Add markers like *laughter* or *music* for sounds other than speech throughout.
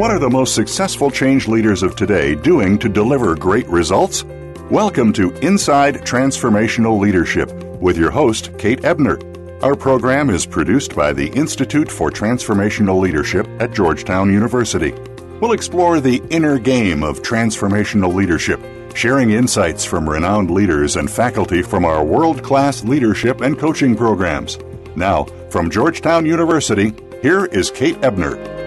What are the most successful change leaders of today doing to deliver great results? Welcome to Inside Transformational Leadership with your host, Kate Ebner. Our program is produced by the Institute for Transformational Leadership at Georgetown University. We'll explore the inner game of transformational leadership, sharing insights from renowned leaders and faculty from our world class leadership and coaching programs. Now, from Georgetown University, here is Kate Ebner.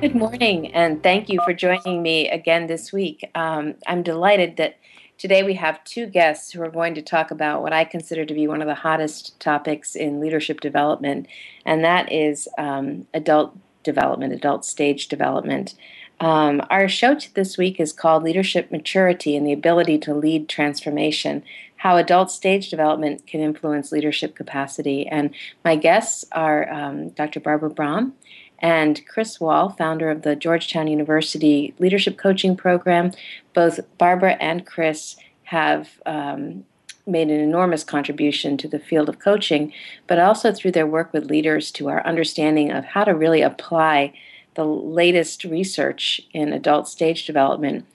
Good morning, and thank you for joining me again this week. Um, I'm delighted that today we have two guests who are going to talk about what I consider to be one of the hottest topics in leadership development, and that is um, adult development, adult stage development. Um, our show this week is called Leadership Maturity and the Ability to Lead Transformation How Adult Stage Development Can Influence Leadership Capacity. And my guests are um, Dr. Barbara Braham and Chris Wahl, founder of the Georgetown University Leadership Coaching Program. Both Barbara and Chris have um, made an enormous contribution to the field of coaching, but also through their work with leaders to our understanding of how to really apply the latest research in adult stage development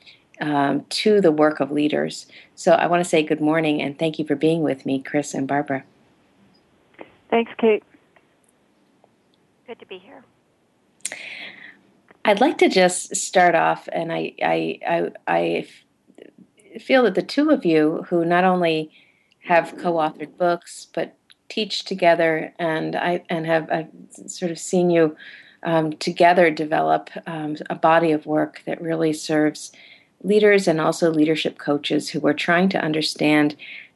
um, to the work of leaders. So I want to say good morning and thank you for being with me, Chris and Barbara. Thanks, Kate. Good to be here. I'd like to just start off, and I, I, I, I feel that the two of you, who not only have co-authored books but teach together, and I and have I've sort of seen you um, together develop um, a body of work that really serves leaders and also leadership coaches who are trying to understand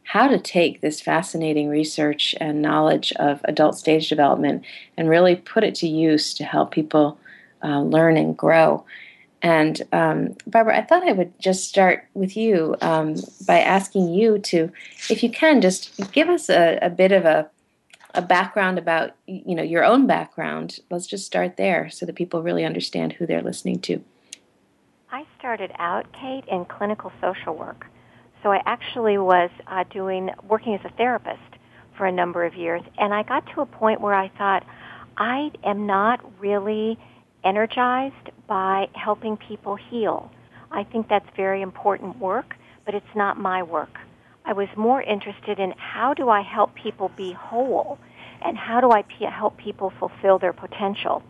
how to take this fascinating research and knowledge of adult stage development and really put it to use to help people uh, learn and grow. And um, Barbara, I thought I would just start with you um, by asking you to, if you can, just give us a, a, bit of a, a background about you know your own background. Let's just start there so that people really understand who they're listening to. I started out, Kate, in clinical social work. So I actually was uh, doing working as a therapist for a number of years, and I got to a point where I thought I am not really energized by helping people heal. I think that's very important work, but it's not my work. I was more interested in how do I help people be whole and how do I p- help people fulfill their potential.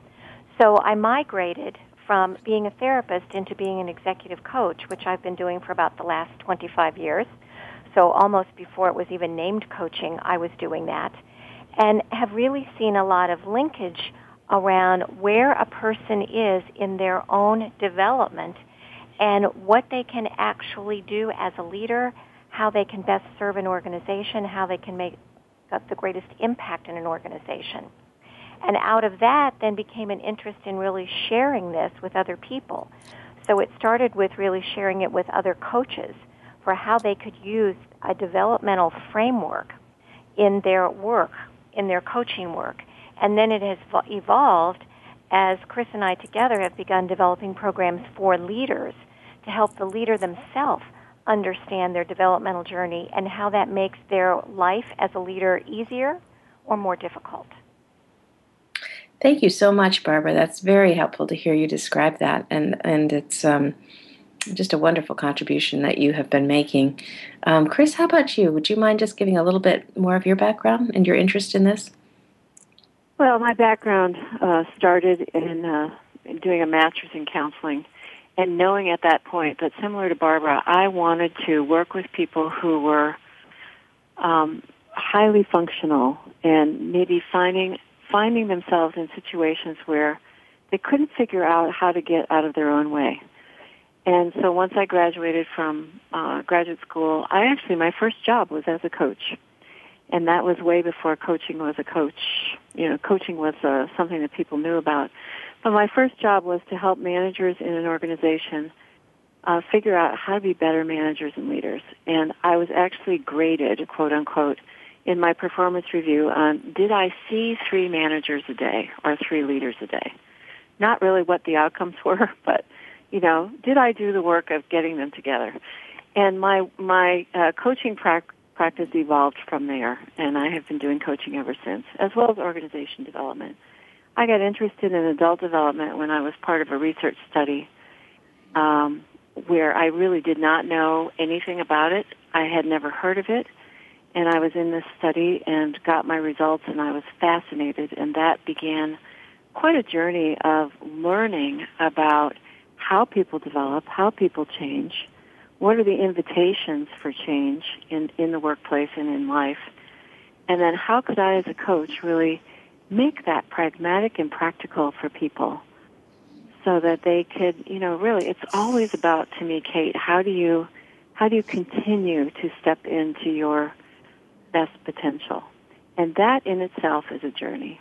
So I migrated from being a therapist into being an executive coach, which I've been doing for about the last 25 years. So almost before it was even named coaching, I was doing that. And have really seen a lot of linkage around where a person is in their own development and what they can actually do as a leader, how they can best serve an organization, how they can make the greatest impact in an organization. And out of that then became an interest in really sharing this with other people. So it started with really sharing it with other coaches for how they could use a developmental framework in their work, in their coaching work, and then it has evolved as Chris and I together have begun developing programs for leaders to help the leader themselves understand their developmental journey and how that makes their life as a leader easier or more difficult. Thank you so much, Barbara. That's very helpful to hear you describe that, and and it's um, just a wonderful contribution that you have been making. Um, Chris, how about you? Would you mind just giving a little bit more of your background and your interest in this? Well, my background uh, started in, uh, in doing a master's in counseling and knowing at that point that similar to Barbara, I wanted to work with people who were um, highly functional and maybe finding finding themselves in situations where they couldn't figure out how to get out of their own way. And so once I graduated from uh, graduate school, I actually, my first job was as a coach. And that was way before coaching was a coach. You know, coaching was uh, something that people knew about. But my first job was to help managers in an organization uh, figure out how to be better managers and leaders. And I was actually graded, quote unquote, in my performance review on did I see three managers a day or three leaders a day? Not really what the outcomes *laughs* were, but you know, did I do the work of getting them together? And my my uh, coaching pra- practice evolved from there, and I have been doing coaching ever since, as well as organization development. I got interested in adult development when I was part of a research study um, where I really did not know anything about it. I had never heard of it, and I was in this study and got my results, and I was fascinated, and that began quite a journey of learning about how people develop, how people change, what are the invitations for change in, in the workplace and in life, and then how could I as a coach really make that pragmatic and practical for people so that they could, you know, really it's always about to me, Kate, how do you how do you continue to step into your best potential? And that in itself is a journey.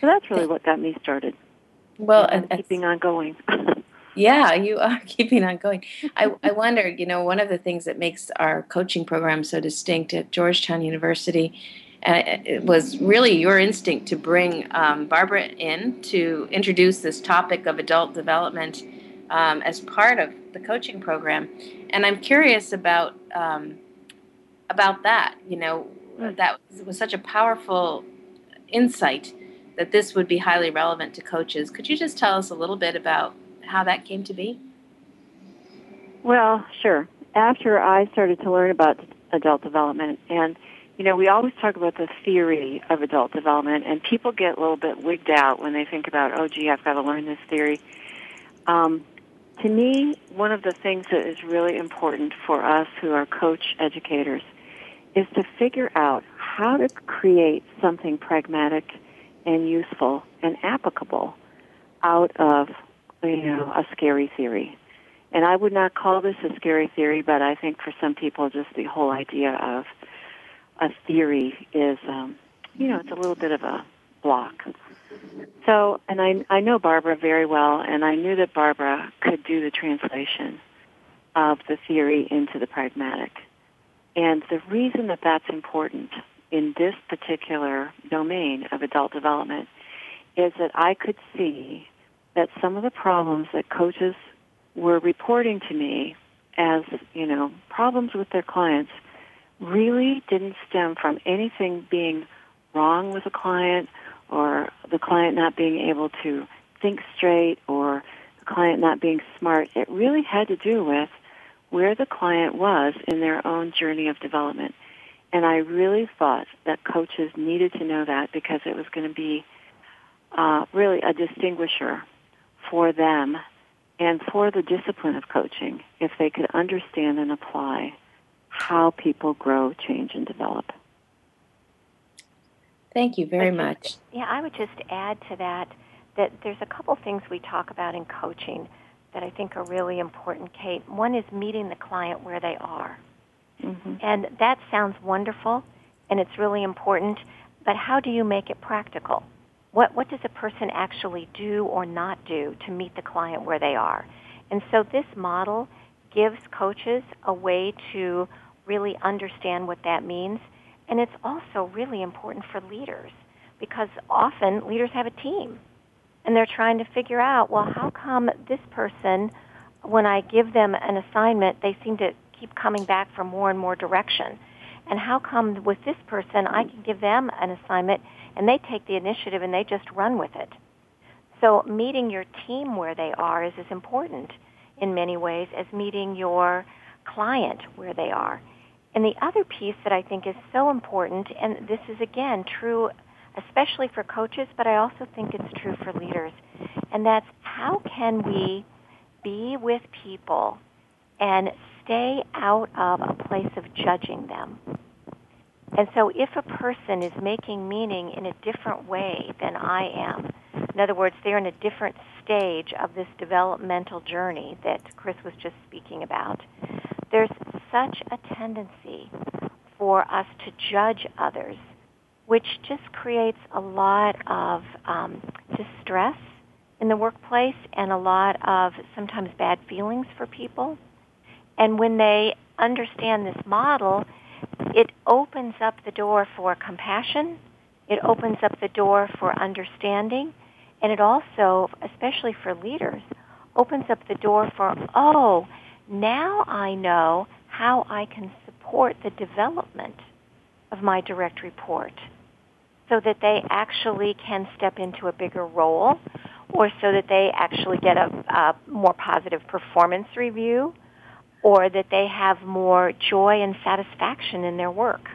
So that's really what got me started. Well, and I'm keeping on going. *laughs* yeah, you are *laughs* keeping on going. I, I wonder, you know, one of the things that makes our coaching program so distinct at Georgetown University uh, it was really your instinct to bring um, Barbara in to introduce this topic of adult development um, as part of the coaching program. And I'm curious about um, about that. You know, mm. that was such a powerful insight that this would be highly relevant to coaches. Could you just tell us a little bit about how that came to be? Well, sure. After I started to learn about adult development, and you know, we always talk about the theory of adult development, and people get a little bit wigged out when they think about, oh, gee, I've got to learn this theory. Um, to me, one of the things that is really important for us who are coach educators is to figure out how to create something pragmatic and useful and applicable out of you know a scary theory. And I would not call this a scary theory, but I think for some people, just the whole idea of a theory is, um, you know, it's a little bit of a block. So, and I I know Barbara very well, and I knew that Barbara could do the translation of the theory into the pragmatic. And the reason that that's important in this particular domain of adult development is that I could see that some of the problems that coaches were reporting to me as, you know, problems with their clients really didn't stem from anything being wrong with a client or the client not being able to think straight or the client not being smart. It really had to do with where the client was in their own journey of development. And I really thought that coaches needed to know that because it was going to be uh, really a distinguisher for them and for the discipline of coaching if they could understand and apply how people grow, change, and develop. Thank you very much. Yeah, I would just add to that that there's a couple things we talk about in coaching that I think are really important, Kate. One is meeting the client where they are. Mm-hmm. And that sounds wonderful and it's really important, but how do you make it practical? What, what does a person actually do or not do to meet the client where they are? And so this model gives coaches a way to really understand what that means. And it's also really important for leaders because often leaders have a team and they're trying to figure out, well, how come this person, when I give them an assignment, they seem to keep coming back for more and more direction? And how come with this person I can give them an assignment and they take the initiative and they just run with it? So meeting your team where they are is as important in many ways as meeting your client where they are. And the other piece that I think is so important, and this is again true especially for coaches, but I also think it's true for leaders, and that's how can we be with people and stay out of a place of judging them. And so if a person is making meaning in a different way than I am, in other words, they're in a different stage of this developmental journey that Chris was just speaking about, there's such a tendency for us to judge others, which just creates a lot of um, distress in the workplace and a lot of sometimes bad feelings for people. And when they understand this model, it opens up the door for compassion. It opens up the door for understanding. And it also, especially for leaders, opens up the door for, oh, now I know how I can support the development of my direct report so that they actually can step into a bigger role or so that they actually get a, a more positive performance review or that they have more joy and satisfaction in their work.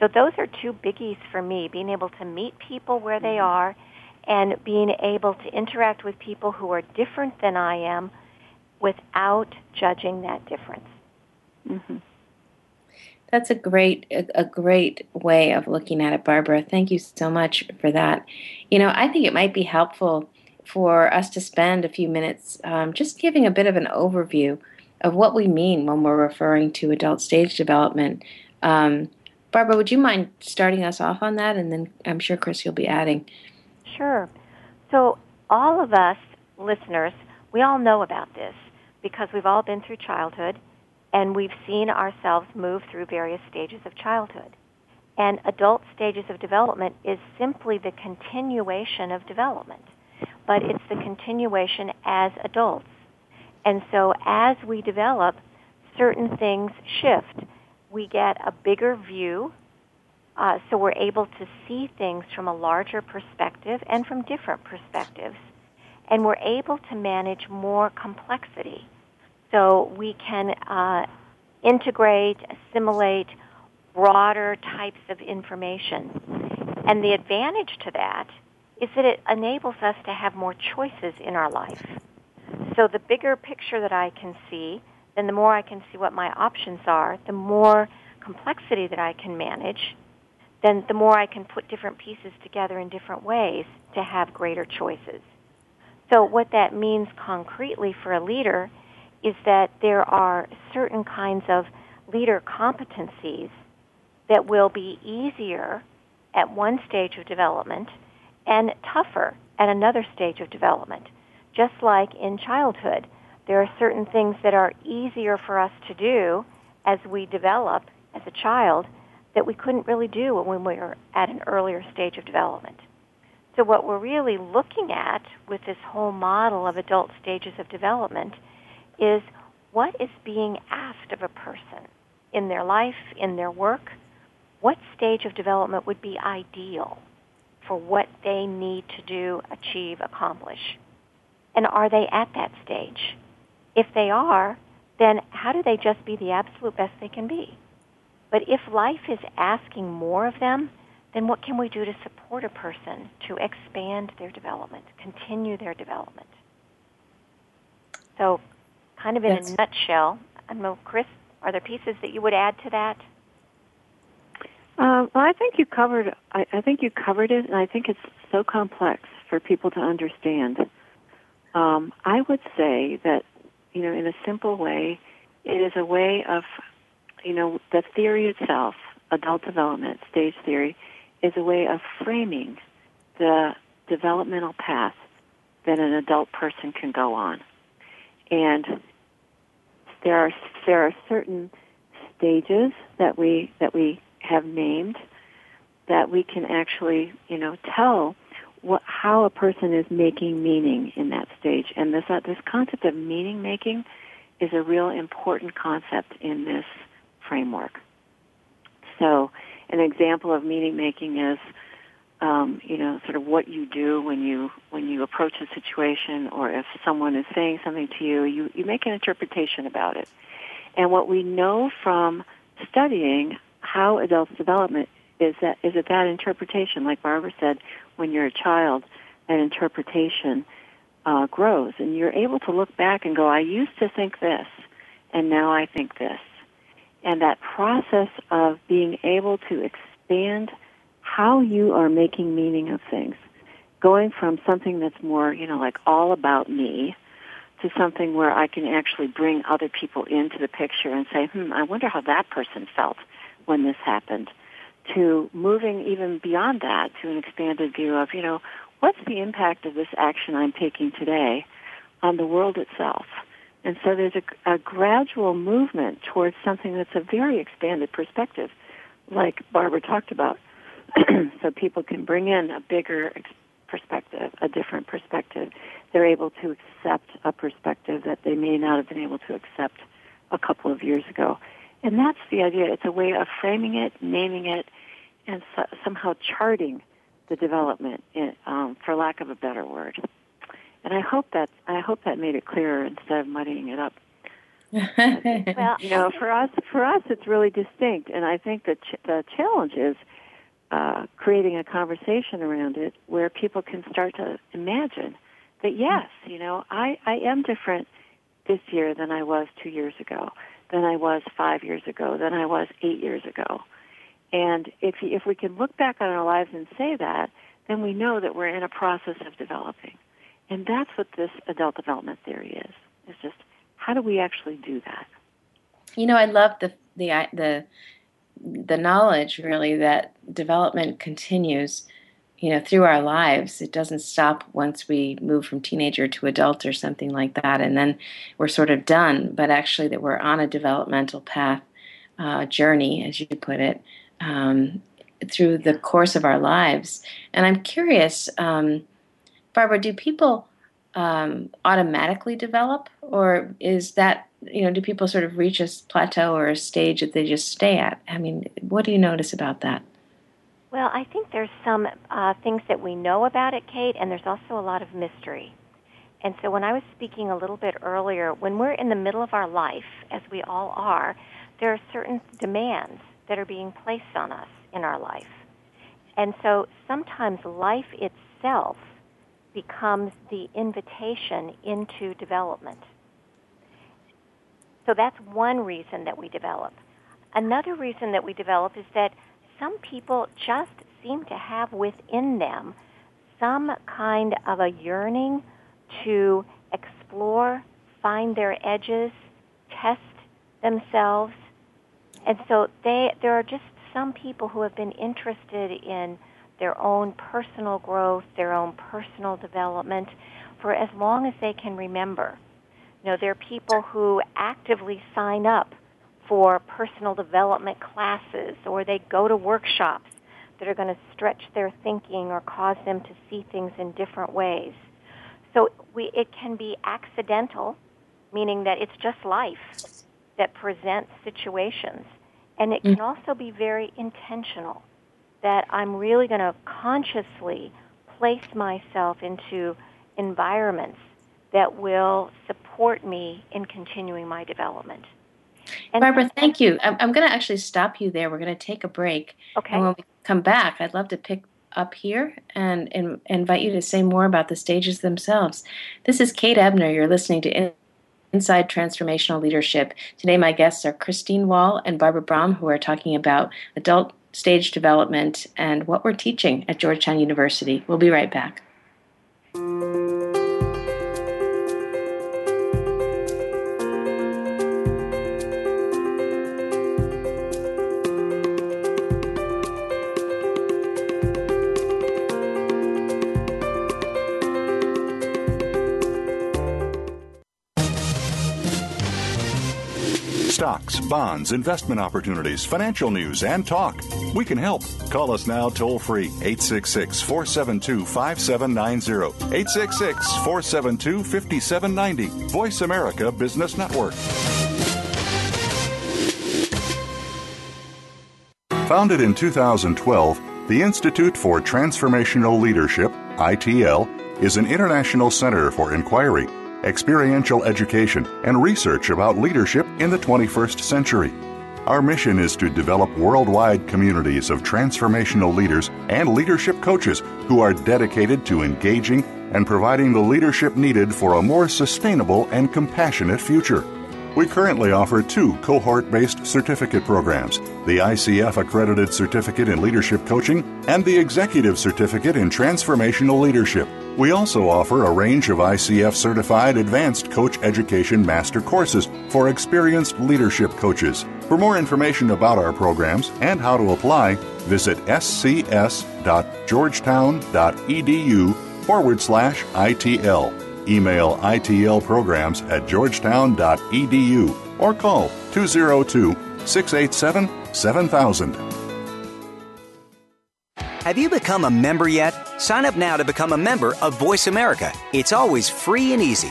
So those are two biggies for me, being able to meet people where they mm-hmm. are and being able to interact with people who are different than I am without judging that difference. Mm-hmm. That's a great a, great way of looking at it, Barbara. Thank you so much for that. You know, I think it might be helpful for us to spend a few minutes um, just giving a bit of an overview of what we mean when we're referring to adult stage development. Um, Barbara, would you mind starting us off on that? And then I'm sure, Chris, you'll be adding. Sure. So, all of us listeners, we all know about this because we've all been through childhood and we've seen ourselves move through various stages of childhood. And adult stages of development is simply the continuation of development, but it's the continuation as adults. And so as we develop, certain things shift. We get a bigger view, uh, so we're able to see things from a larger perspective and from different perspectives. And we're able to manage more complexity. So we can uh, integrate, assimilate broader types of information. And the advantage to that is that it enables us to have more choices in our life. So the bigger picture that I can see, then the more I can see what my options are, the more complexity that I can manage, then the more I can put different pieces together in different ways to have greater choices. So what that means concretely for a leader is that there are certain kinds of leader competencies that will be easier at one stage of development and tougher at another stage of development. Just like in childhood, there are certain things that are easier for us to do as we develop as a child that we couldn't really do when we were at an earlier stage of development. So what we're really looking at with this whole model of adult stages of development is what is being asked of a person in their life, in their work, what stage of development would be ideal for what they need to do, achieve, accomplish. And are they at that stage? If they are, then how do they just be the absolute best they can be? But if life is asking more of them, then what can we do to support a person to expand their development, continue their development? So, kind of in That's... a nutshell, I don't know, Chris, are there pieces that you would add to that? Um, well, I think you covered. I, I think you covered it, and I think it's so complex for people to understand. Um, I would say that, you know, in a simple way, it is a way of, you know, the theory itself, adult development, stage theory, is a way of framing the developmental path that an adult person can go on. And there are there are certain stages that we that we have named that we can actually, you know, tell what, how a person is making meaning in that stage. And this, uh, this concept of meaning making is a real important concept in this framework. So, an example of meaning making is, um, you know, sort of what you do when you when you approach a situation, or if someone is saying something to you, you you make an interpretation about it. And what we know from studying how adults development is that is that that interpretation, like Barbara said, when you're a child, that interpretation uh, grows, and you're able to look back and go, I used to think this, and now I think this, and that process of being able to expand how you are making meaning of things going from something that's more, you know, like all about me to something where I can actually bring other people into the picture and say, hmm, I wonder how that person felt when this happened, to moving even beyond that to an expanded view of, you know, what's the impact of this action I'm taking today on the world itself? And so there's a, a gradual movement towards something that's a very expanded perspective, like Barbara talked about. *clears throat* so people can bring in a bigger perspective, a different perspective. They're able to accept a perspective that they may not have been able to accept a couple of years ago. And that's the idea. It's a way of framing it, naming it, and so, somehow charting the development, in, um, for lack of a better word. And I hope that I hope that made it clearer instead of muddying it up. *laughs* well, you know, for us, for us, it's really distinct, and I think that ch- the challenge is uh, creating a conversation around it where people can start to imagine that yes, you know, I I am different this year than I was two years ago, than I was five years ago, than I was eight years ago. And if if we can look back on our lives and say that, then we know that we're in a process of developing. And that's what this adult development theory is. It's just how do we actually do that? You know, I love the the the the knowledge really that development continues you know through our lives. It doesn't stop once we move from teenager to adult or something like that and then we're sort of done but actually that we're on a developmental path uh, journey as you put it um, through the course of our lives. And i'm curious um, barbara do people um, automatically develop or is that you know do people sort of reach a plateau or a stage that they just stay at? I mean what do you notice about that? Well i think there's some uh, things that we know about it kate and there's also a lot of mystery. And so when i was speaking a little bit earlier when we're in the middle of our life as we all are there are certain demands that are being placed on us in our life. And so sometimes life itself becomes the invitation into development. So that's one reason that we develop. Another reason that we develop is that some people just seem to have within them some kind of a yearning to explore, find their edges, test themselves. And so they there are just some people who have been interested in their own personal growth, their own personal development for as long as they can remember. You know, there are people who actively sign up for personal development classes or they go to workshops that are going to stretch their thinking or cause them to see things in different ways. So we, it can be accidental, meaning that it's just life that presents situations. And it can mm. also be very intentional that I'm really going to consciously place myself into environments that will support me in continuing my development. And Barbara, thank you. I'm, I'm going to actually stop you there. We're going to take a break. Okay. And when we come back, I'd love to pick up here and, and invite you to say more about the stages themselves. This is Kate Ebner. You're listening to Inside Transformational Leadership. Today, my guests are Christine Wahl and Barbara Braham, who are talking about adult stage development, and what we're teaching at Georgetown University. We'll be right back. Stocks, bonds, investment opportunities, financial news, and talk. We can help. Call us now toll free 866 472 5790. 866 472 5790. Voice America Business Network. Founded in 2012, the Institute for Transformational Leadership, ITL, is an international center for inquiry experiential education, and research about leadership in the 21st century. Our mission is to develop worldwide communities of transformational leaders and leadership coaches who are dedicated to engaging and providing the leadership needed for a more sustainable and compassionate future. We currently offer two cohort based certificate programs the ICF Accredited Certificate in Leadership Coaching and the Executive Certificate in Transformational Leadership. We also offer a range of ICF certified advanced coach education master courses for experienced leadership coaches. For more information about our programs and how to apply, visit scs.georgetown.edu forward slash ITL. Email itlprograms at georgetown.edu or call 202 687 7000. Have you become a member yet? Sign up now to become a member of Voice America. It's always free and easy.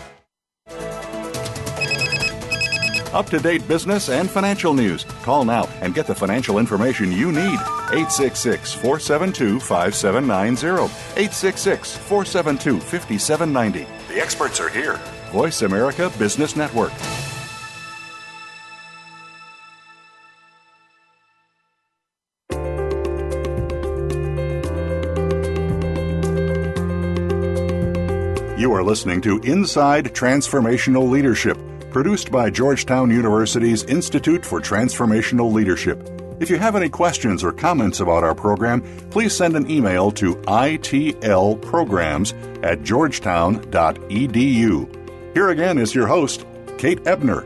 Up to date business and financial news. Call now and get the financial information you need. 866 472 5790. 866 472 5790. The experts are here. Voice America Business Network. You are listening to Inside Transformational Leadership, produced by Georgetown University's Institute for Transformational Leadership. If you have any questions or comments about our program, please send an email to itlprograms at georgetown.edu. Here again is your host, Kate Ebner.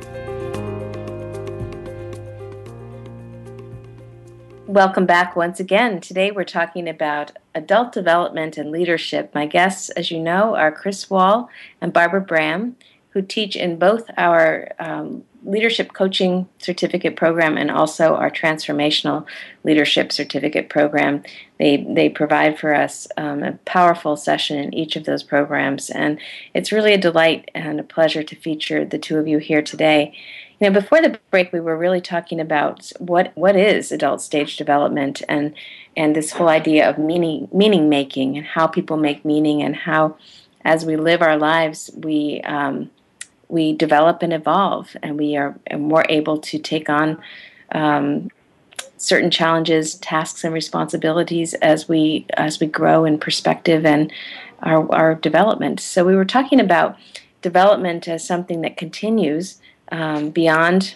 Welcome back once again. Today we're talking about adult development and leadership. My guests, as you know, are Chris Wahl and Barbara Braham, who teach in both our um, leadership coaching certificate program and also our transformational leadership certificate program. They they provide for us um, a powerful session in each of those programs, and it's really a delight and a pleasure to feature the two of you here today. You know, before the break, we were really talking about what what is adult stage development and and this whole idea of meaning meaning making and how people make meaning and how, as we live our lives, we um, we develop and evolve and we are more able to take on um, certain challenges, tasks, and responsibilities as we as we grow in perspective and our, our development. So we were talking about development as something that continues um, beyond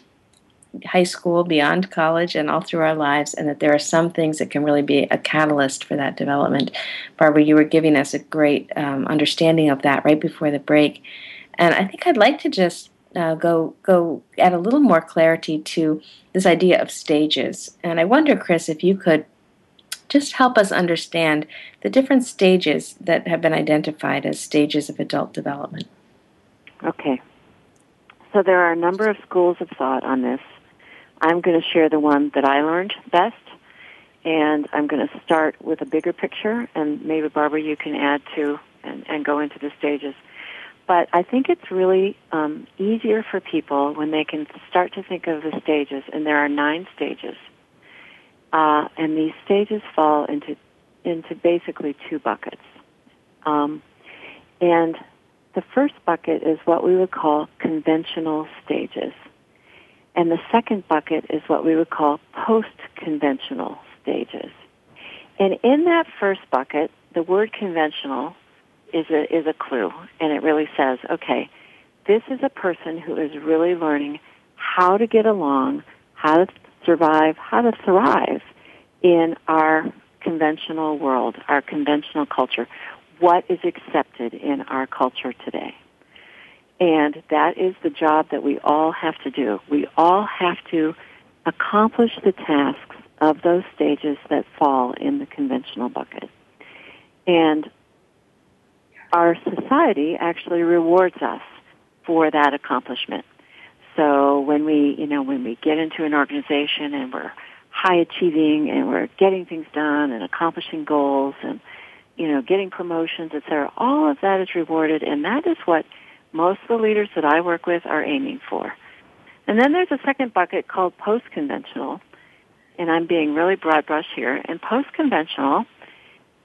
high school, beyond college, and all through our lives, and that there are some things that can really be a catalyst for that development. Barbara, you were giving us a great um, understanding of that right before the break, and I think I'd like to just uh, go go add a little more clarity to this idea of stages. And I wonder, Chris, if you could just help us understand the different stages that have been identified as stages of adult development. Okay. So there are a number of schools of thought on this. I'm going to share the one that I learned best, and I'm going to start with a bigger picture, and maybe Barbara, you can add to and, and go into the stages. But I think it's really um, easier for people when they can start to think of the stages, and there are nine stages, uh, and these stages fall into into basically two buckets. Um, and the first bucket is what we would call conventional stages. And the second bucket is what we would call post-conventional stages. And in that first bucket, the word conventional is a, is a clue. And it really says, okay, this is a person who is really learning how to get along, how to survive, how to thrive in our conventional world, our conventional culture what is accepted in our culture today. And that is the job that we all have to do. We all have to accomplish the tasks of those stages that fall in the conventional bucket. And our society actually rewards us for that accomplishment. So when we, you know, when we get into an organization and we're high achieving and we're getting things done and accomplishing goals and you know, getting promotions, et cetera. All of that is rewarded, and that is what most of the leaders that I work with are aiming for. And then there's a second bucket called post-conventional, and I'm being really broad brush here, and post conventional,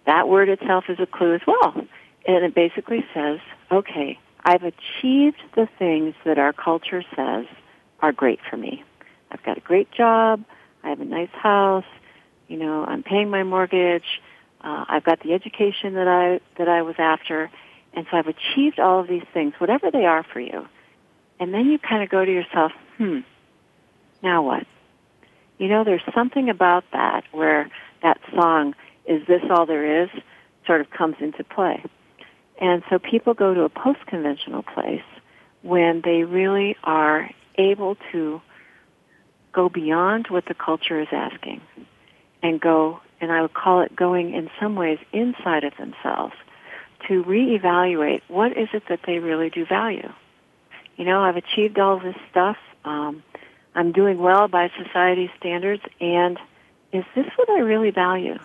that word itself is a clue as well. And it basically says, okay, I've achieved the things that our culture says are great for me. I've got a great job. I have a nice house. You know, I'm paying my mortgage. Uh, I've got the education that I that I was after, and so I've achieved all of these things, whatever they are for you. And then you kind of go to yourself, hmm, now what? You know, there's something about that where that song, Is This All There Is, sort of comes into play. And so people go to a post-conventional place when they really are able to go beyond what the culture is asking and go, and I would call it going in some ways inside of themselves to reevaluate what is it that they really do value. You know, I've achieved all this stuff. Um, I'm doing well by society's standards, and is this what I really value?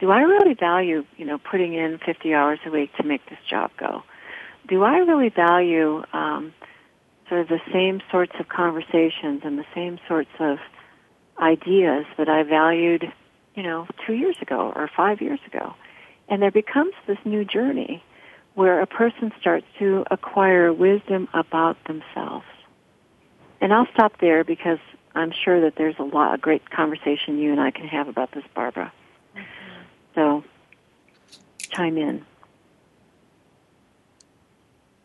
Do I really value, you know, putting in 50 hours a week to make this job go? Do I really value um, sort of the same sorts of conversations and the same sorts of ideas that I valued, you know, two years ago or five years ago? And there becomes this new journey where a person starts to acquire wisdom about themselves. And I'll stop there because I'm sure that there's a lot, a great conversation you and I can have about this, Barbara. So, chime in.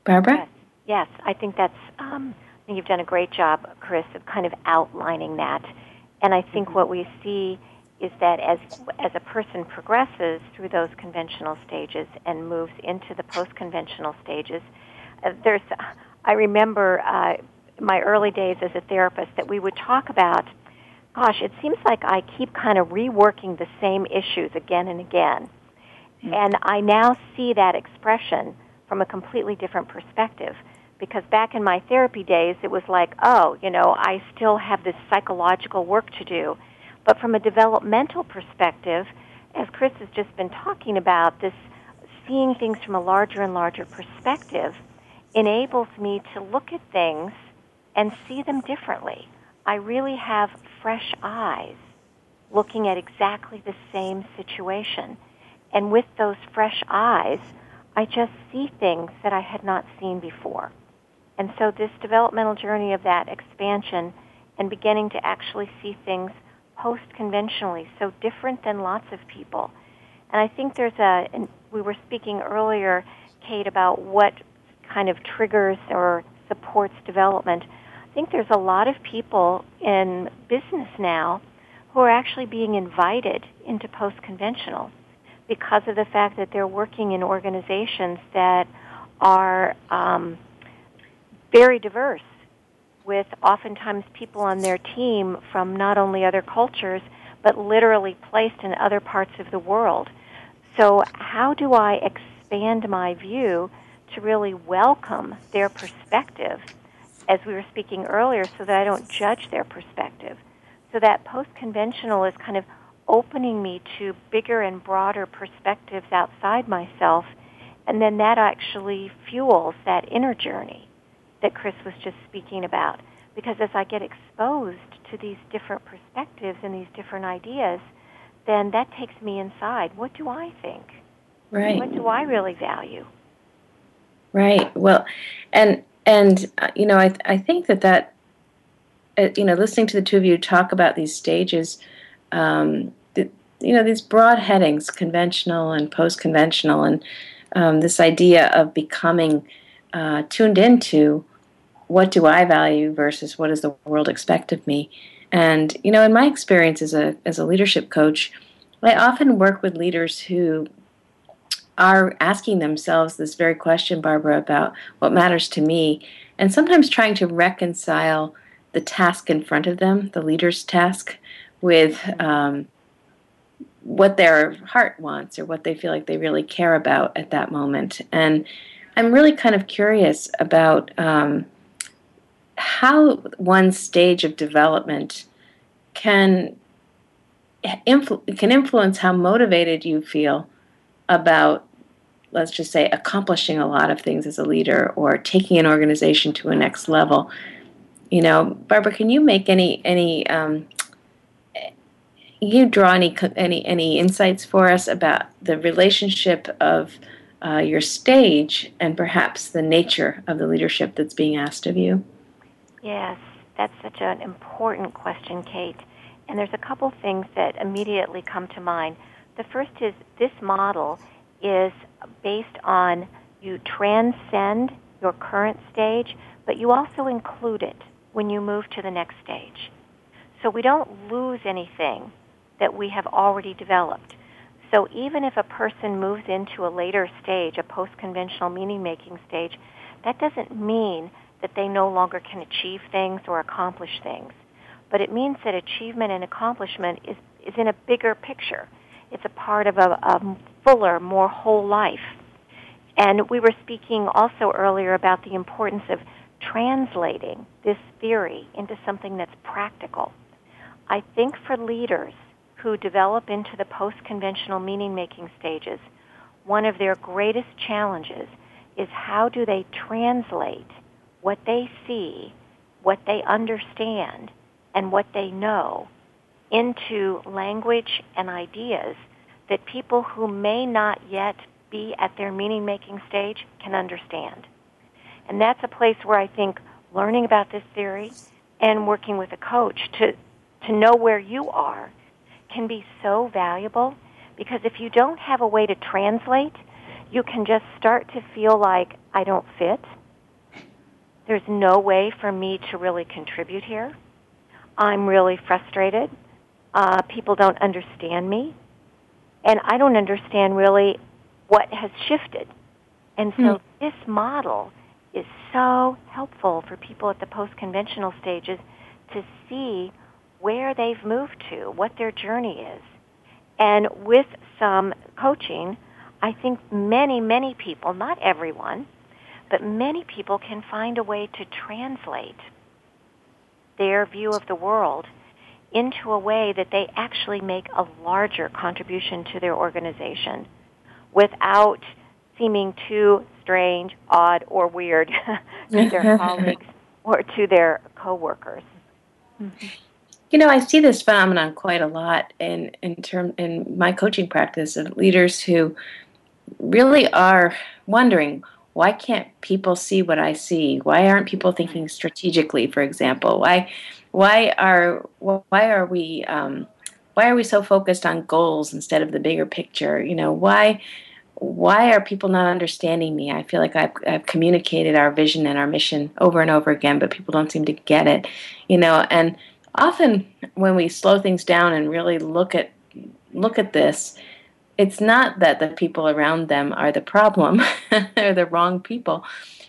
Barbara? Yes, yes I think that's, um, I think you've done a great job, Chris, of kind of outlining that. And I think mm-hmm. what we see is that as as a person progresses through those conventional stages and moves into the post-conventional stages, uh, there's. I remember uh, my early days as a therapist that we would talk about. Gosh, it seems like I keep kind of reworking the same issues again and again, mm-hmm. and I now see that expression from a completely different perspective. Because back in my therapy days, it was like, oh, you know, I still have this psychological work to do but from a developmental perspective, as Chris has just been talking about, this seeing things from a larger and larger perspective enables me to look at things and see them differently. I really have fresh eyes looking at exactly the same situation. And with those fresh eyes, I just see things that I had not seen before. And so this developmental journey of that expansion and beginning to actually see things post conventionally, so different than lots of people. And I think there's a, we were speaking earlier, Kate, about what kind of triggers or supports development. I think there's a lot of people in business now who are actually being invited into post conventional because of the fact that they're working in organizations that are um, very diverse with oftentimes people on their team from not only other cultures, but literally placed in other parts of the world. So, how do I expand my view to really welcome their perspective, as we were speaking earlier, so that I don't judge their perspective? So, that post conventional is kind of opening me to bigger and broader perspectives outside myself, and then that actually fuels that inner journey that Chris was just speaking about. Because as I get exposed to these different perspectives and these different ideas, then that takes me inside. What do I think? Right. What do I really value? Right. Well, and and uh, you know, I th- I think that that uh, you know, listening to the two of you talk about these stages, um, the, you know, these broad headings, conventional and post-conventional, and um, this idea of becoming uh, tuned into what do I value versus what does the world expect of me? And you know, in my experience as a as a leadership coach, I often work with leaders who are asking themselves this very question, Barbara, about what matters to me, and sometimes trying to reconcile the task in front of them, the leader's task, with um, what their heart wants or what they feel like they really care about at that moment. And I'm really kind of curious about um, how one stage of development can influ- can influence how motivated you feel about let's just say accomplishing a lot of things as a leader or taking an organization to a next level you know barbara can you make any any um, you draw any any any insights for us about the relationship of uh, your stage and perhaps the nature of the leadership that's being asked of you? Yes, that's such an important question, Kate. And there's a couple things that immediately come to mind. The first is this model is based on you transcend your current stage, but you also include it when you move to the next stage. So we don't lose anything that we have already developed. So even if a person moves into a later stage, a post-conventional meaning-making stage, that doesn't mean that they no longer can achieve things or accomplish things. But it means that achievement and accomplishment is, is in a bigger picture. It's a part of a, a fuller, more whole life. And we were speaking also earlier about the importance of translating this theory into something that's practical. I think for leaders who develop into the post-conventional meaning-making stages, one of their greatest challenges is how do they translate what they see, what they understand, and what they know into language and ideas that people who may not yet be at their meaning making stage can understand. And that's a place where I think learning about this theory and working with a coach to, to know where you are can be so valuable because if you don't have a way to translate, you can just start to feel like I don't fit. There's no way for me to really contribute here. I'm really frustrated. Uh, people don't understand me. And I don't understand really what has shifted. And so mm. this model is so helpful for people at the post-conventional stages to see where they've moved to, what their journey is. And with some coaching, I think many, many people, not everyone, but many people can find a way to translate their view of the world into a way that they actually make a larger contribution to their organization without seeming too strange, odd, or weird *laughs* to their *laughs* colleagues or to their coworkers. You know, I see this phenomenon quite a lot in in term in my coaching practice of leaders who really are wondering why can't people see what I see? Why aren't people thinking strategically, for example? Why why are why are we um, why are we so focused on goals instead of the bigger picture? You know, why why are people not understanding me? I feel like I've, I've communicated our vision and our mission over and over again, but people don't seem to get it. You know, and often when we slow things down and really look at look at this, it's not that the people around them are the problem *laughs* or the wrong people.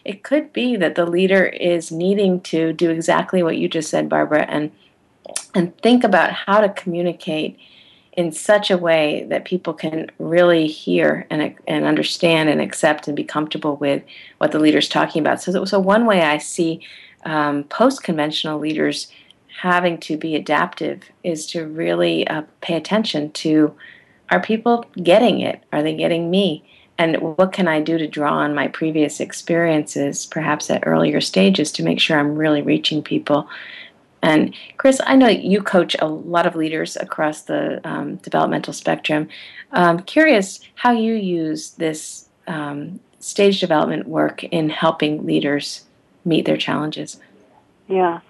It could be that the leader is needing to do exactly what you just said, Barbara, and and think about how to communicate in such a way that people can really hear and, and understand and accept and be comfortable with what the leader's talking about. So, so one way I see um, post-conventional leaders having to be adaptive is to really uh, pay attention to are people getting it? Are they getting me? And what can I do to draw on my previous experiences, perhaps at earlier stages, to make sure I'm really reaching people? And Chris, I know you coach a lot of leaders across the um, developmental spectrum. I'm curious how you use this um, stage development work in helping leaders meet their challenges. Yeah.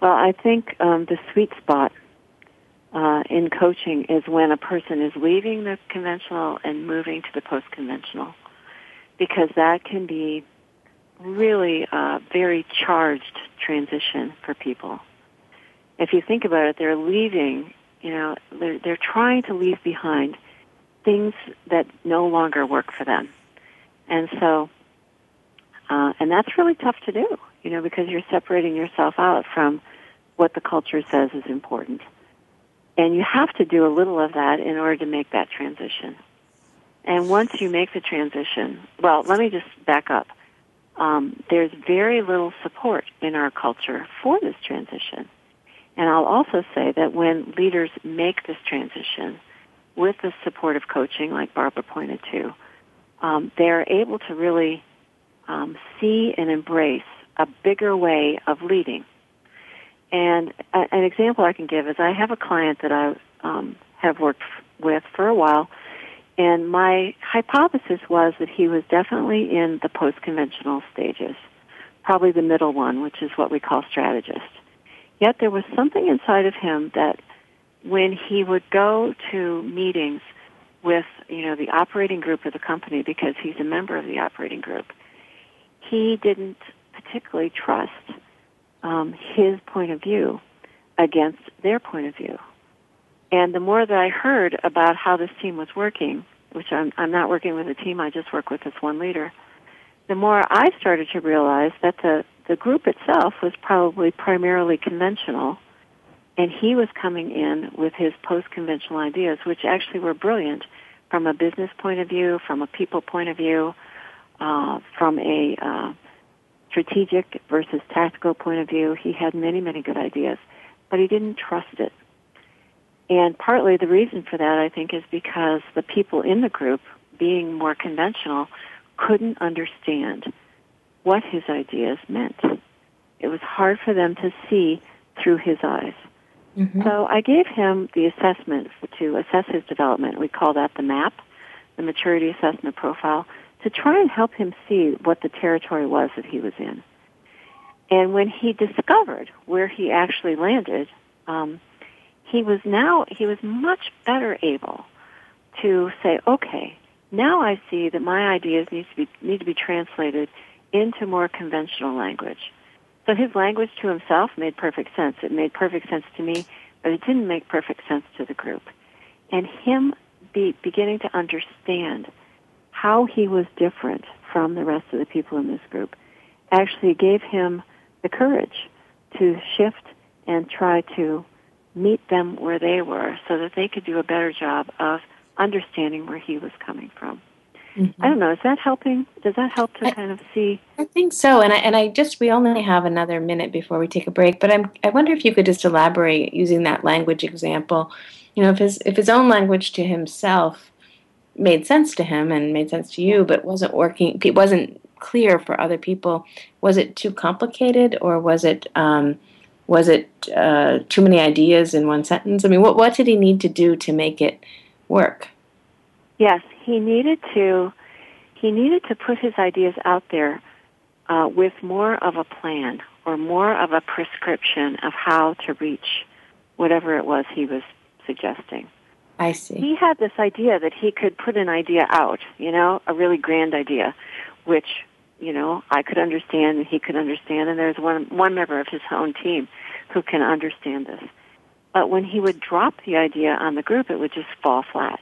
Well, I think um, the sweet spot uh, in coaching is when a person is leaving the conventional and moving to the post-conventional, because that can be really a very charged transition for people. If you think about it, they're leaving, you know, they're, they're trying to leave behind things that no longer work for them. And so, uh, and that's really tough to do, you know, because you're separating yourself out from what the culture says is important. And you have to do a little of that in order to make that transition. And once you make the transition, well, let me just back up. Um, there's very little support in our culture for this transition. And I'll also say that when leaders make this transition with the support of coaching, like Barbara pointed to, um, they're able to really um, see and embrace a bigger way of leading. And an example I can give is I have a client that I um, have worked with for a while. And my hypothesis was that he was definitely in the post-conventional stages, probably the middle one, which is what we call strategist. Yet there was something inside of him that when he would go to meetings with, you know, the operating group of the company because he's a member of the operating group, he didn't particularly trust um, his point of view against their point of view. And the more that I heard about how this team was working, which I'm, I'm not working with a team, I just work with this one leader, the more I started to realize that the, the group itself was probably primarily conventional, and he was coming in with his post-conventional ideas, which actually were brilliant from a business point of view, from a people point of view, uh, from a uh, strategic versus tactical point of view. He had many, many good ideas, but he didn't trust it. And partly the reason for that, I think, is because the people in the group, being more conventional, couldn't understand what his ideas meant. It was hard for them to see through his eyes. Mm-hmm. So I gave him the assessment to assess his development. We call that the MAP, the Maturity Assessment Profile, to try and help him see what the territory was that he was in. And when he discovered where he actually landed, um, he was now he was much better able to say, okay, now I see that my ideas need to be need to be translated into more conventional language. So his language to himself made perfect sense. It made perfect sense to me, but it didn't make perfect sense to the group. And him be, beginning to understand how he was different from the rest of the people in this group actually gave him the courage to shift and try to meet them where they were so that they could do a better job of understanding where he was coming from. Mm-hmm. I don't know. Is that helping? Does that help to I, kind of see? I think so. And I and I just we only have another minute before we take a break. But I'm I wonder if you could just elaborate using that language example. You know, if his if his own language to himself made sense to him and made sense to you, but wasn't working, it wasn't clear for other people. Was it too complicated, or was it um, was it uh, too many ideas in one sentence? I mean, what what did he need to do to make it work? Yes, he needed to he needed to put his ideas out there uh, with more of a plan or more of a prescription of how to reach whatever it was he was suggesting. I see. He had this idea that he could put an idea out, you know, a really grand idea, which, you know, I could understand and he could understand, and there's one, one member of his own team who can understand this. But when he would drop the idea on the group, it would just fall flat.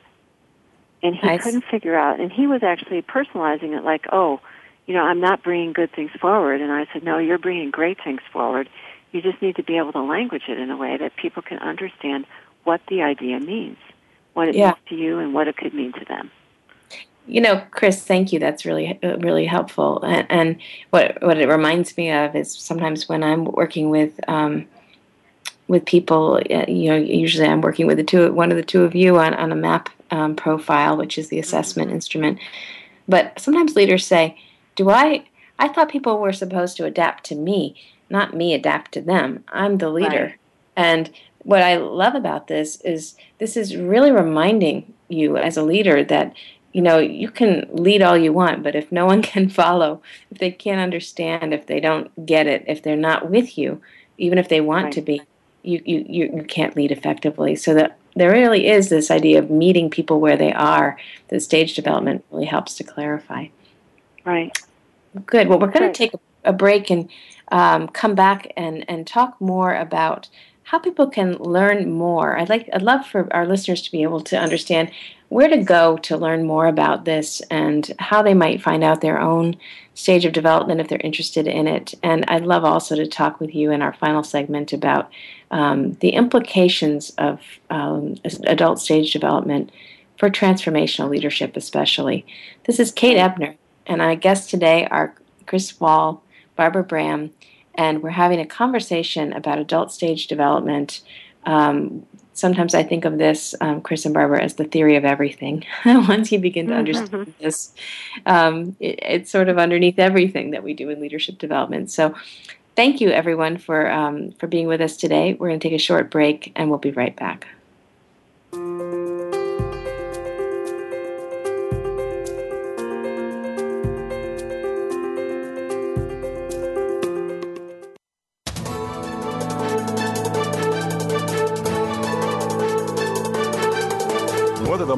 And he I couldn't see. figure out, and he was actually personalizing it like, oh, you know, I'm not bringing good things forward. And I said, no, you're bringing great things forward. You just need to be able to language it in a way that people can understand what the idea means what it yeah. means to you and what it could mean to them. You know, Chris, thank you. That's really, really helpful. And, and what what it reminds me of is sometimes when I'm working with um, with people, uh, you know, usually I'm working with the two, one of the two of you on on a map um, profile, which is the assessment mm-hmm. instrument. But sometimes leaders say, "Do I? I thought people were supposed to adapt to me, not me adapt to them. I'm the leader." Right. And what I love about this is this is really reminding you as a leader that you know you can lead all you want but if no one *laughs* can follow if they can't understand if they don't get it if they're not with you even if they want right. to be you, you you can't lead effectively so that there really is this idea of meeting people where they are the stage development really helps to clarify right good well we're going right. to take a break and um, come back and and talk more about how people can learn more. I'd like I'd love for our listeners to be able to understand where to go to learn more about this and how they might find out their own stage of development if they're interested in it. And I'd love also to talk with you in our final segment about um, the implications of um, adult stage development for transformational leadership, especially. This is Kate Ebner, and our guests today are Chris Wahl, Barbara Braham, and we're having a conversation about adult stage development. Um, sometimes I think of this, um, Chris and Barbara, as the theory of everything. *laughs* Once you begin to understand mm-hmm. this, um, it, it's sort of underneath everything that we do in leadership development. So, thank you everyone for um, for being with us today. We're going to take a short break, and we'll be right back.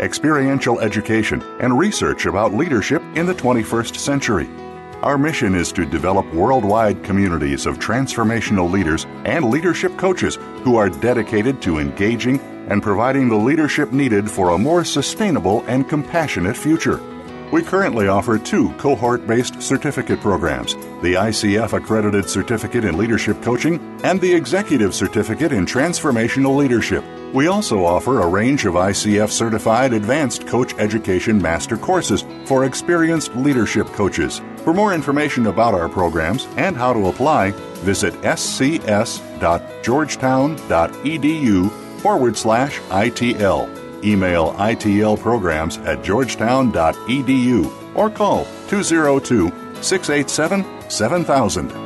experiential education, and research about leadership in the 21st century. Our mission is to develop worldwide communities of transformational leaders and leadership coaches who are dedicated to engaging and providing the leadership needed for a more sustainable and compassionate future. We currently offer two cohort based certificate programs the ICF Accredited Certificate in Leadership Coaching and the Executive Certificate in Transformational Leadership. We also offer a range of ICF certified advanced coach education master courses for experienced leadership coaches. For more information about our programs and how to apply, visit scs.georgetown.edu forward slash ITL. Email itlprograms at georgetown.edu or call 202 687 7000.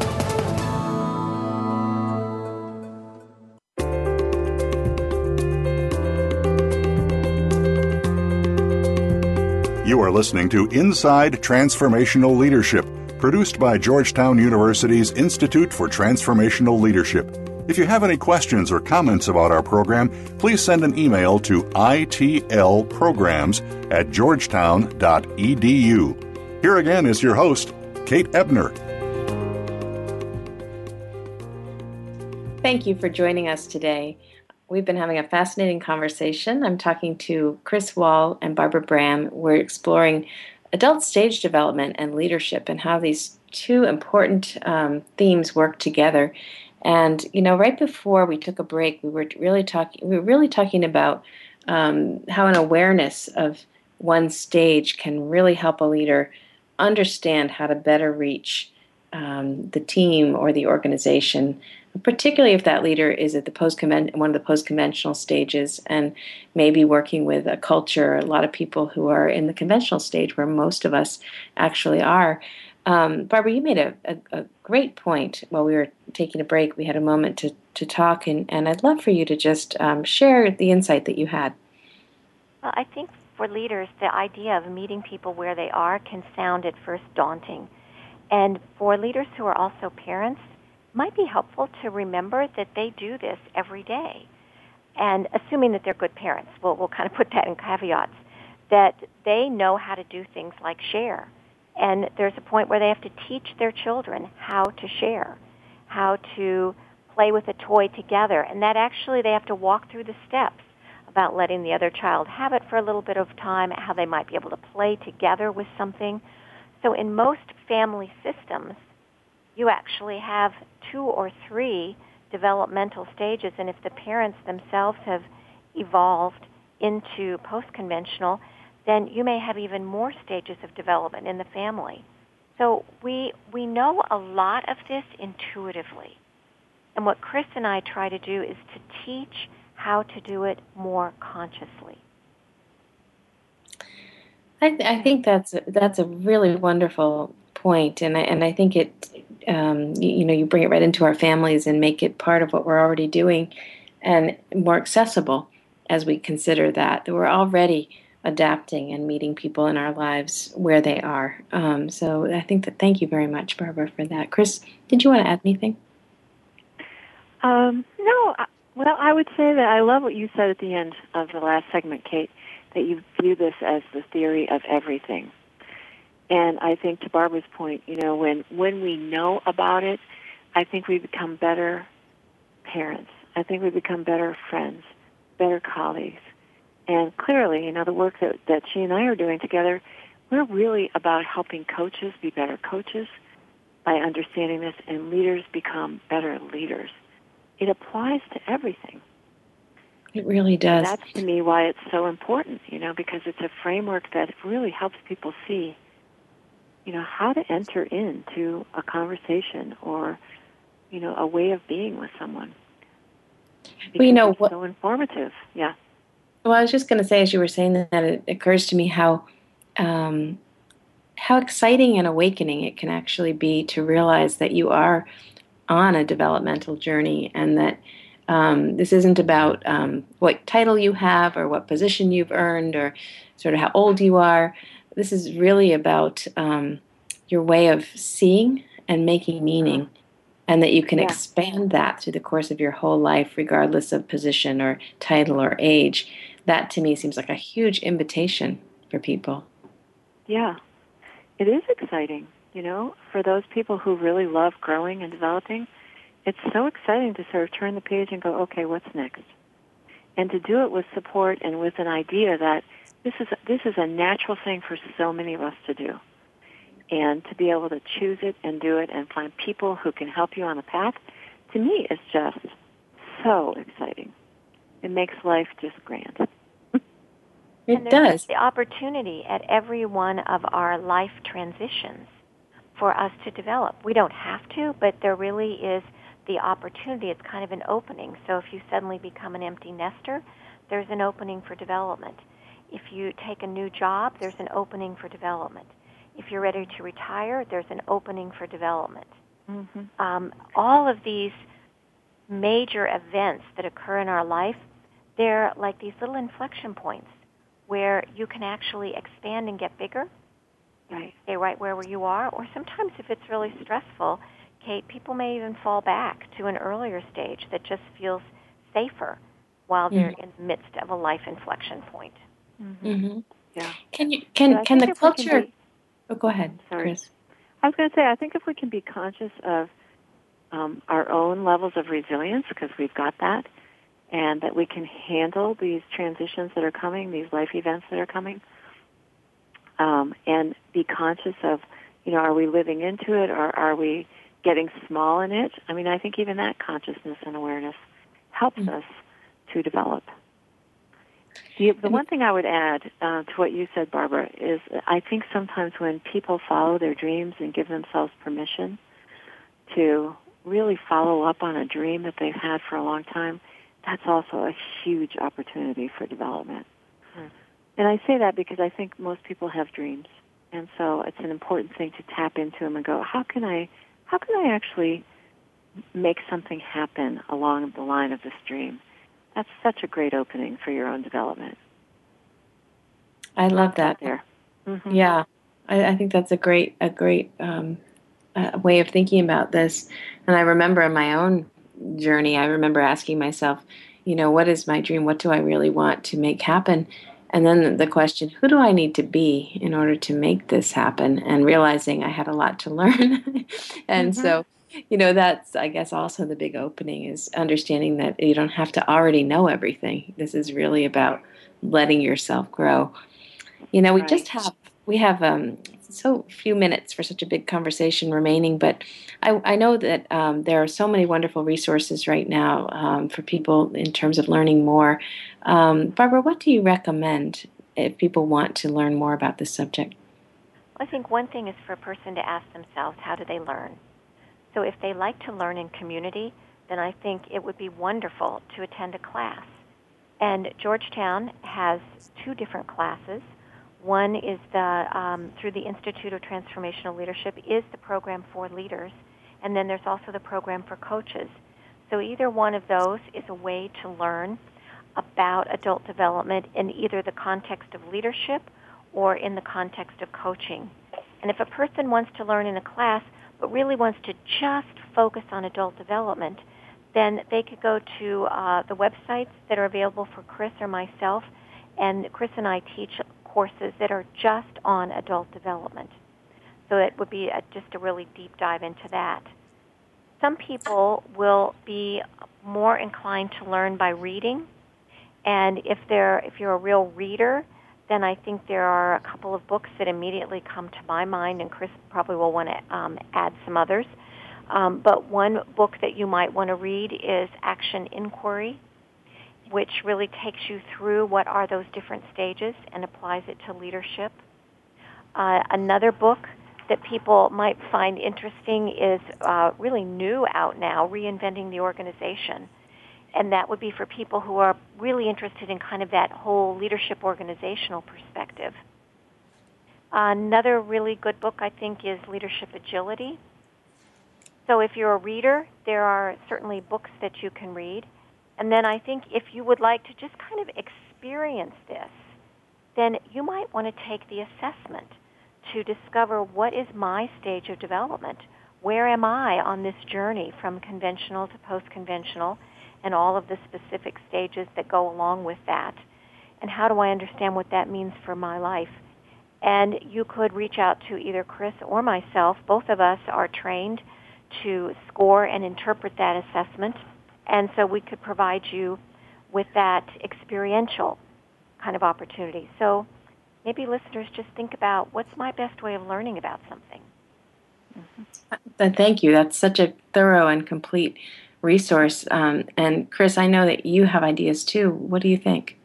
Are listening to Inside Transformational Leadership, produced by Georgetown University's Institute for Transformational Leadership. If you have any questions or comments about our program, please send an email to itlprograms at georgetown.edu. Here again is your host, Kate Ebner. Thank you for joining us today. We've been having a fascinating conversation. I'm talking to Chris Wahl and Barbara Braham. We're exploring adult stage development and leadership and how these two important um, themes work together. And you know, right before we took a break, we were really talking. We were really talking about um, how an awareness of one stage can really help a leader understand how to better reach um, the team or the organization particularly if that leader is at the post one of the post conventional stages and maybe working with a culture a lot of people who are in the conventional stage where most of us actually are. Um, barbara you made a, a, a, great point while we were taking a break. We had a moment to, to talk and, and i'd love for you to just um, share the insight that you had. Well i think for leaders the idea of meeting people where they are can sound at first daunting. And for leaders who are also parents might be helpful to remember that they do this every day. And assuming that they're good parents, we'll, we'll kind of put that in caveats, that they know how to do things like share. And there's a point where they have to teach their children how to share, how to play with a toy together. And that actually they have to walk through the steps about letting the other child have it for a little bit of time, how they might be able to play together with something. So in most family systems, you actually have two or three developmental stages, and if the parents themselves have evolved into post conventional, then you may have even more stages of development in the family. So we we know a lot of this intuitively. And what Chris and I try to do is to teach how to do it more consciously. I, th- I think that's a, that's a really wonderful point, and I, and I think it um, you, you, know you bring it right into our families and make it part of what we're already doing, and more accessible as we consider that that we're already adapting and meeting people in our lives where they are. Um, so I think that thank you very much, Barbara, for that. Chris, did you want to add anything? Um, no, I, well, I would say that I love what you said at the end of the last segment, Kate, that you view this as the theory of everything. And I think to Barbara's point, you know, when when we know about it, I think we become better parents. I think we become better friends, better colleagues. And clearly, you know, the work that, that she and I are doing together, we're really about helping coaches be better coaches by understanding this and leaders become better leaders. It applies to everything. It really does. That's to me why it's so important, you know, because it's a framework that really helps people see you know, how to enter into a conversation or, you know, a way of being with someone. Because well, you know, what, so informative. Yeah. Well, I was just going to say, as you were saying that, it occurs to me how um, how exciting and awakening it can actually be to realize that you are on a developmental journey and that um, this isn't about um, what title you have or what position you've earned or sort of how old you are this is really about um, your way of seeing and making meaning, and that you can yeah. expand that through the course of your whole life, regardless of position or title or age. That to me seems like a huge invitation for people. Yeah, it is exciting. You know, for those people who really love growing and developing, it's so exciting to sort of turn the page and go, okay, what's next? And to do it with support and with an idea that this is a, this is a natural thing for so many of us to do, and to be able to choose it and do it and find people who can help you on the path, to me, is just so exciting. It makes life just grand. *laughs* It and does. The opportunity at every one of our life transitions for us to develop. We don't have to, but there really is the opportunity. It's kind of an opening. So if you suddenly become an empty nester, there's an opening for development. If you take a new job, there's an opening for development. If you're ready to retire, there's an opening for development. Mm-hmm. Um, all of these major events that occur in our life, they're like these little inflection points where you can actually expand and get bigger. Right. Stay right where you are. Or sometimes if it's really stressful, Kate, people may even fall back to an earlier stage that just feels safer while they're mm-hmm. in the midst of a life inflection point. Mm-hmm. mm-hmm. Yeah. Can you can can the culture? Can be, oh, go ahead, sorry. Chris. I was going to say I think if we can be conscious of um, our own levels of resilience because we've got that, and that we can handle these transitions that are coming, these life events that are coming, um, and be conscious of, you know, are we living into it or are we getting small in it? I mean, I think even that consciousness and awareness helps mm-hmm. us to develop. The, the one thing I would add uh, to what you said, Barbara, is I think sometimes when people follow their dreams and give themselves permission to really follow up on a dream that they've had for a long time, that's also a huge opportunity for development. Hmm. And I say that because I think most people have dreams, and so it's an important thing to tap into them and go, how can I, how can I actually make something happen along the line of this dream? That's such a great opening for your own development. I love that. There. Mm-hmm. Yeah, I, I, think that's a great a great um, uh, way of thinking about this. And I remember in my own journey, I remember asking myself, you know, what is my dream? What do I really want to make happen? And then the question, who do I need to be in order to make this happen? And realizing I had a lot to *laughs* learn. and mm-hmm. so you know that's i guess also the big opening is understanding that you don't have to already know everything. This is really about letting yourself grow. You know we right. just have we have um, so few minutes for such a big conversation remaining but i, I know that um, there are so many wonderful resources right now um, for people in terms of learning more. Um, barbara what do you recommend if people want to learn more about this subject? I think one thing is for a person to ask themselves how do they learn so if they like to learn in community, then I think it would be wonderful to attend a class. And Georgetown has two different classes. One is the um, through the Institute of Transformational Leadership is the program for leaders, and then there's also the program for coaches. So either one of those is a way to learn about adult development in either the context of leadership or in the context of coaching. And if a person wants to learn in a class, but really wants to just focus on adult development, then they could go to uh, the websites that are available for Chris or myself, and Chris and I teach courses that are just on adult development. So it would be a, just a really deep dive into that. Some people will be more inclined to learn by reading, and if they're if you're a real reader, then I think there are a couple of books that immediately come to my mind, and Chris probably will want to um, add some others. Um, but one book that you might want to read is Action Inquiry, which really takes you through what are those different stages and applies it to leadership. Uh, another book that people might find interesting is uh, really new out now, Reinventing the Organization. And that would be for people who are really interested in kind of that whole leadership organizational perspective. Another really good book, I think, is Leadership Agility so if you're a reader, there are certainly books that you can read. And then I think if you would like to just kind of experience this, then you might want to take the assessment to discover what is my stage of development. Where am I on this journey from conventional to post-conventional and all of the specific stages that go along with that? And how do I understand what that means for my life? And you could reach out to either Chris or myself. Both of us are trained to score and interpret that assessment. And so we could provide you with that experiential kind of opportunity. So maybe listeners just think about what's my best way of learning about something. Mm-hmm. Thank you. That's such a thorough and complete resource. Um, and Chris, I know that you have ideas too. What do you think?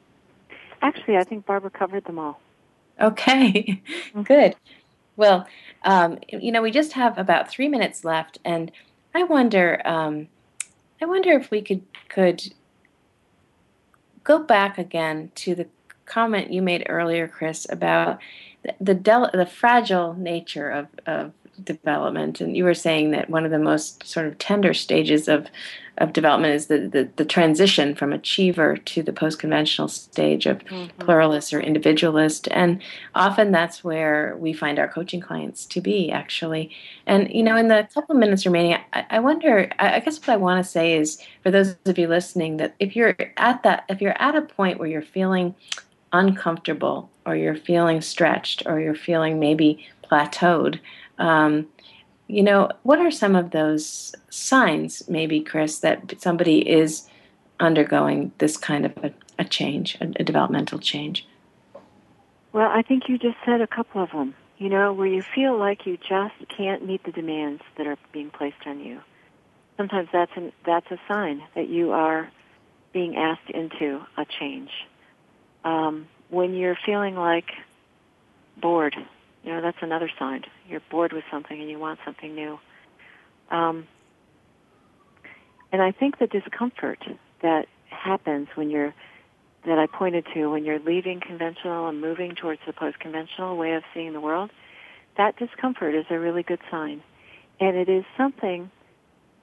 Actually, I think Barbara covered them all. Okay, *laughs* good. Well, um, you know, we just have about three minutes left, and I wonder, um, I wonder if we could could go back again to the comment you made earlier, Chris, about the the, del- the fragile nature of, of development, and you were saying that one of the most sort of tender stages of of development is the, the, the transition from achiever to the post conventional stage of mm-hmm. pluralist or individualist. And often that's where we find our coaching clients to be, actually. And, you know, in the couple of minutes remaining, I, I wonder, I, I guess what I want to say is for those of you listening, that if you're at that, if you're at a point where you're feeling uncomfortable or you're feeling stretched or you're feeling maybe plateaued, um, you know, what are some of those signs, maybe, Chris, that somebody is undergoing this kind of a, a change, a, a developmental change? Well, I think you just said a couple of them. You know, where you feel like you just can't meet the demands that are being placed on you. Sometimes that's an, that's a sign that you are being asked into a change. Um, when you're feeling like bored, you know, that's another sign. You're bored with something and you want something new. Um, and I think the discomfort that happens when you're, that I pointed to, when you're leaving conventional and moving towards the post-conventional way of seeing the world, that discomfort is a really good sign. And it is something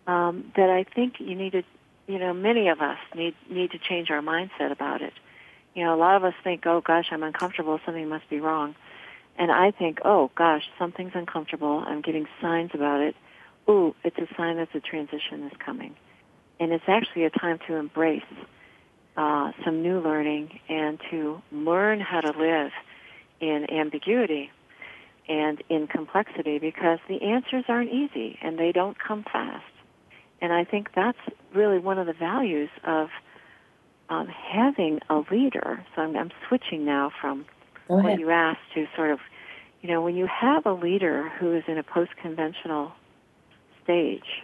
um, that I think you need to, you know, many of us need need to change our mindset about it. You know, a lot of us think, "Oh gosh, I'm uncomfortable. Something must be wrong." And I think, oh gosh, something's uncomfortable. I'm getting signs about it. Ooh, it's a sign that the transition is coming. And it's actually a time to embrace uh, some new learning and to learn how to live in ambiguity and in complexity because the answers aren't easy and they don't come fast. And I think that's really one of the values of um, having a leader. So I'm, I'm switching now from what you asked to sort of, you know, when you have a leader who is in a post-conventional stage,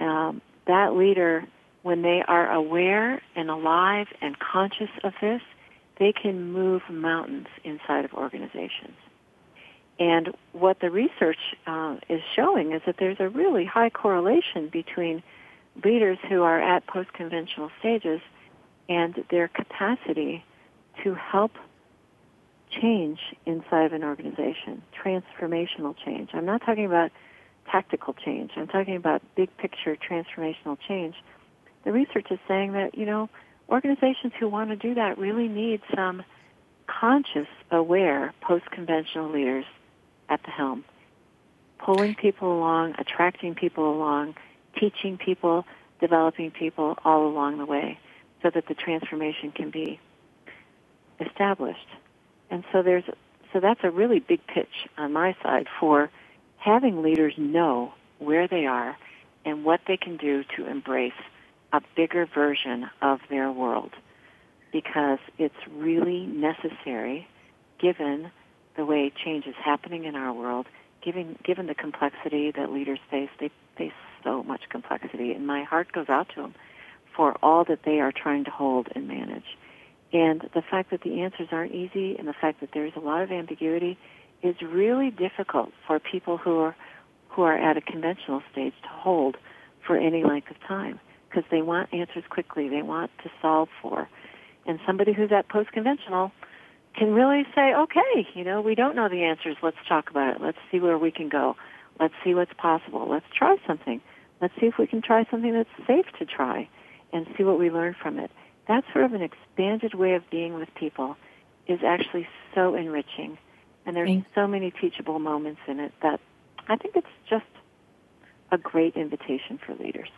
um, that leader, when they are aware and alive and conscious of this, they can move mountains inside of organizations. And what the research uh, is showing is that there's a really high correlation between leaders who are at post-conventional stages and their capacity to help change inside of an organization, transformational change. I'm not talking about tactical change. I'm talking about big picture transformational change. The research is saying that, you know, organizations who want to do that really need some conscious, aware, post-conventional leaders at the helm, pulling people along, attracting people along, teaching people developing people all along the way so that the transformation can be established. And so there's so that's a really big pitch on my side for having leaders know where they are and what they can do to embrace a bigger version of their world because it's really necessary given the way change is happening in our world, given given the complexity that leaders face. They face so much complexity and my heart goes out to them for all that they are trying to hold and manage. And the fact that the answers aren't easy and the fact that there's a lot of ambiguity is really difficult for people who are who are at a conventional stage to hold for any length of time because they want answers quickly. They want to solve for. And somebody who's at post-conventional can really say, okay, you know, we don't know the answers. Let's talk about it. Let's see where we can go. Let's see what's possible. Let's try something. Let's see if we can try something that's safe to try and see what we learn from it. That sort of an expanded way of being with people is actually so enriching. And there's so many teachable moments in it that I think it's just a great invitation for leaders.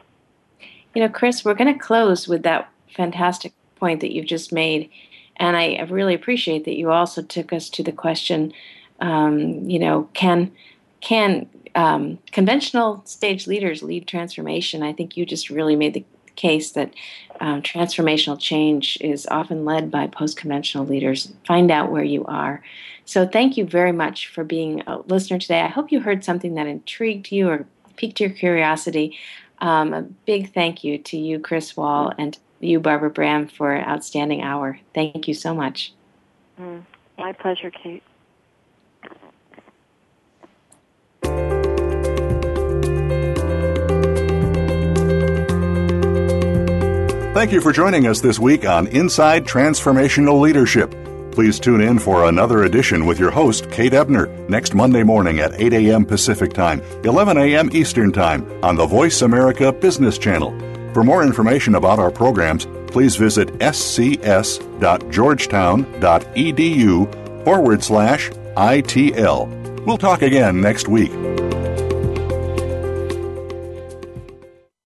You know, Chris, we're going to close with that fantastic point that you've just made. And I really appreciate that you also took us to the question, um, you know, can can um, conventional stage leaders lead transformation? I think you just really made the case that um, transformational change is often led by post conventional leaders. Find out where you are. So, thank you very much for being a listener today. I hope you heard something that intrigued you or piqued your curiosity. Um, a big thank you to you, Chris Wahl, and you, Barbara Braham, for an outstanding hour. Thank you so much. Mm, my pleasure, Kate. Thank you for joining us this week on Inside Transformational Leadership. Please tune in for another edition with your host, Kate Ebner, next Monday morning at 8 a.m. Pacific Time, 11 a.m. Eastern Time on the Voice America Business Channel. For more information about our programs, please visit scs.georgetown.edu forward slash ITL. We'll talk again next week.